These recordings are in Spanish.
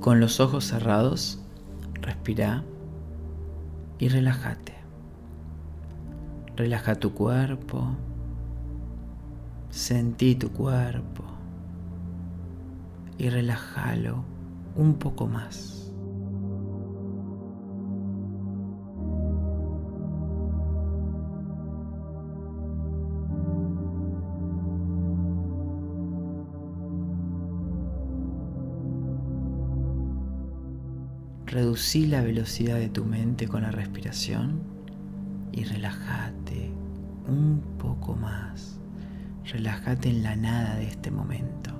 Con los ojos cerrados, respira y relájate. Relaja tu cuerpo, sentí tu cuerpo y relájalo un poco más. Reducí la velocidad de tu mente con la respiración y relájate un poco más. Relájate en la nada de este momento.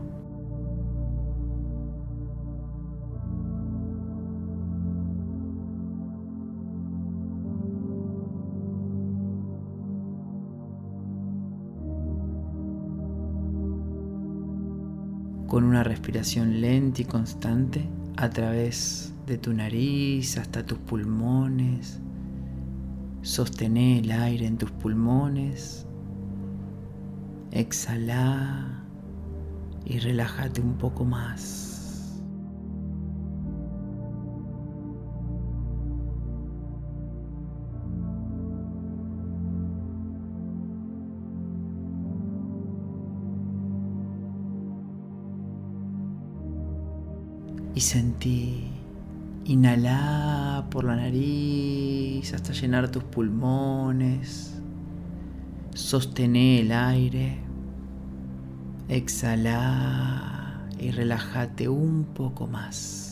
Con una respiración lenta y constante a través de tu nariz hasta tus pulmones. Sostené el aire en tus pulmones. Exhala y relájate un poco más. y sentí Inhala por la nariz hasta llenar tus pulmones. Sostené el aire. Exhala y relájate un poco más.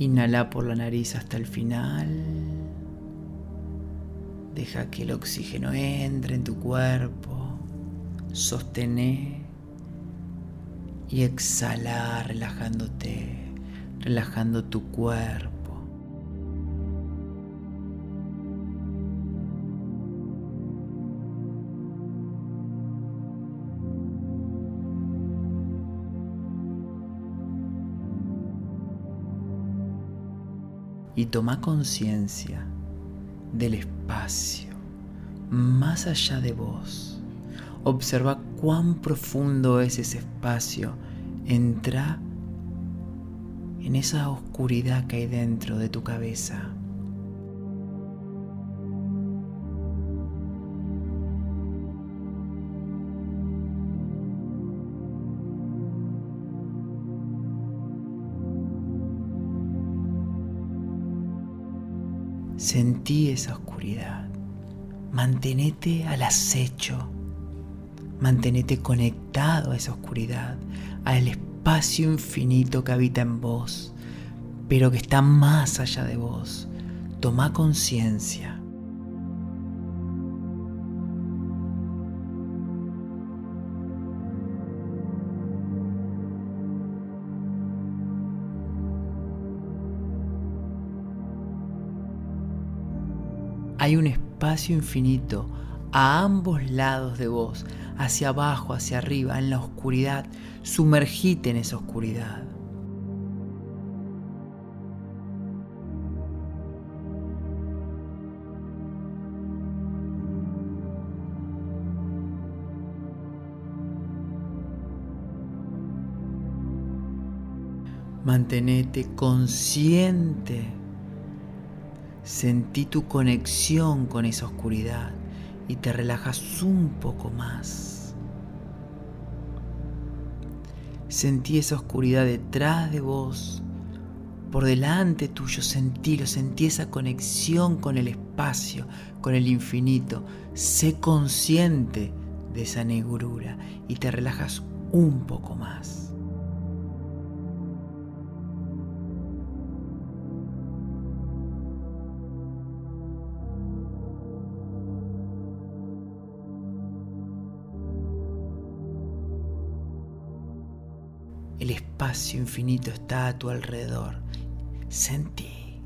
Inhala por la nariz hasta el final. Deja que el oxígeno entre en tu cuerpo. Sostené y exhala relajándote, relajando tu cuerpo. Y toma conciencia del espacio más allá de vos. Observa cuán profundo es ese espacio. Entra en esa oscuridad que hay dentro de tu cabeza. Sentí esa oscuridad. Mantenete al acecho. Mantenete conectado a esa oscuridad, al espacio infinito que habita en vos, pero que está más allá de vos. Toma conciencia. Hay un espacio infinito a ambos lados de vos, hacia abajo, hacia arriba, en la oscuridad. Sumergite en esa oscuridad. Mantenete consciente Sentí tu conexión con esa oscuridad y te relajas un poco más. Sentí esa oscuridad detrás de vos, por delante tuyo, sentílo, sentí esa conexión con el espacio, con el infinito. Sé consciente de esa negrura y te relajas un poco más. El espacio infinito está a tu alrededor. Sentí,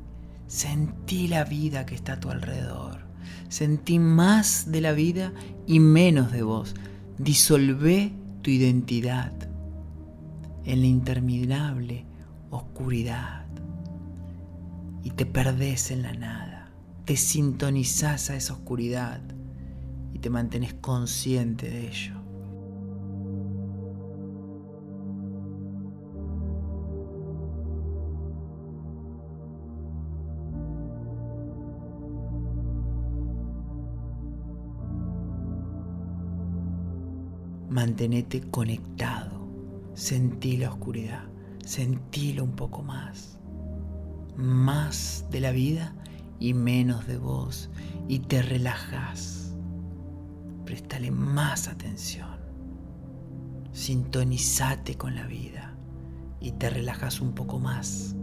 sentí la vida que está a tu alrededor. Sentí más de la vida y menos de vos. Disolvé tu identidad en la interminable oscuridad y te perdés en la nada, te sintonizás a esa oscuridad y te mantenés consciente de ello. Mantenete conectado. Sentí la oscuridad, sentílo un poco más. Más de la vida y menos de vos. Y te relajas. Préstale más atención. Sintonizate con la vida y te relajas un poco más.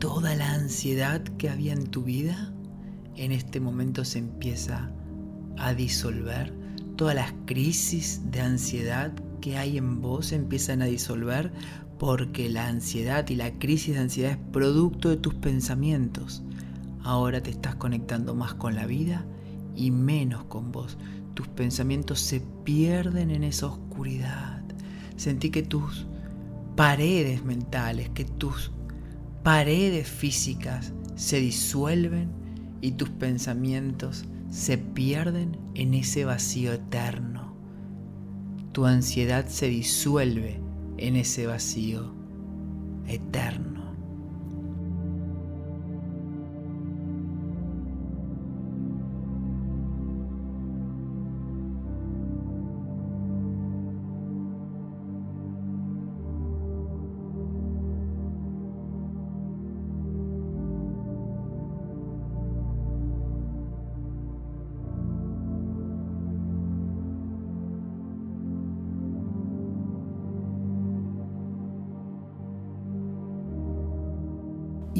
Toda la ansiedad que había en tu vida en este momento se empieza a disolver. Todas las crisis de ansiedad que hay en vos empiezan a disolver porque la ansiedad y la crisis de ansiedad es producto de tus pensamientos. Ahora te estás conectando más con la vida y menos con vos. Tus pensamientos se pierden en esa oscuridad. Sentí que tus paredes mentales, que tus paredes físicas se disuelven y tus pensamientos se pierden en ese vacío eterno. Tu ansiedad se disuelve en ese vacío eterno.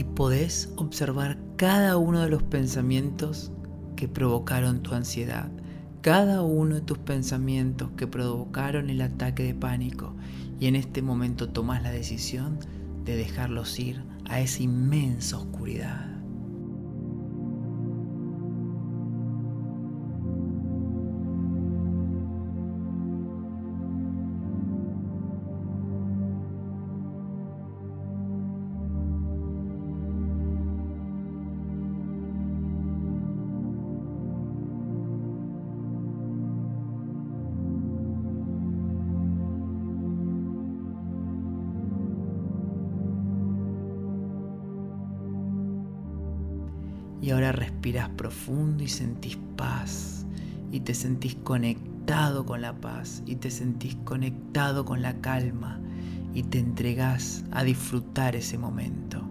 Y podés observar cada uno de los pensamientos que provocaron tu ansiedad, cada uno de tus pensamientos que provocaron el ataque de pánico y en este momento tomas la decisión de dejarlos ir a esa inmensa oscuridad. Y ahora respiras profundo y sentís paz. Y te sentís conectado con la paz. Y te sentís conectado con la calma. Y te entregás a disfrutar ese momento.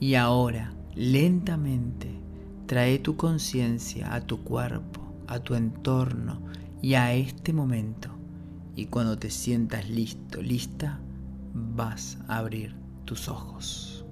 Y ahora, lentamente, trae tu conciencia a tu cuerpo, a tu entorno y a este momento. Y cuando te sientas listo, lista, vas a abrir tus ojos.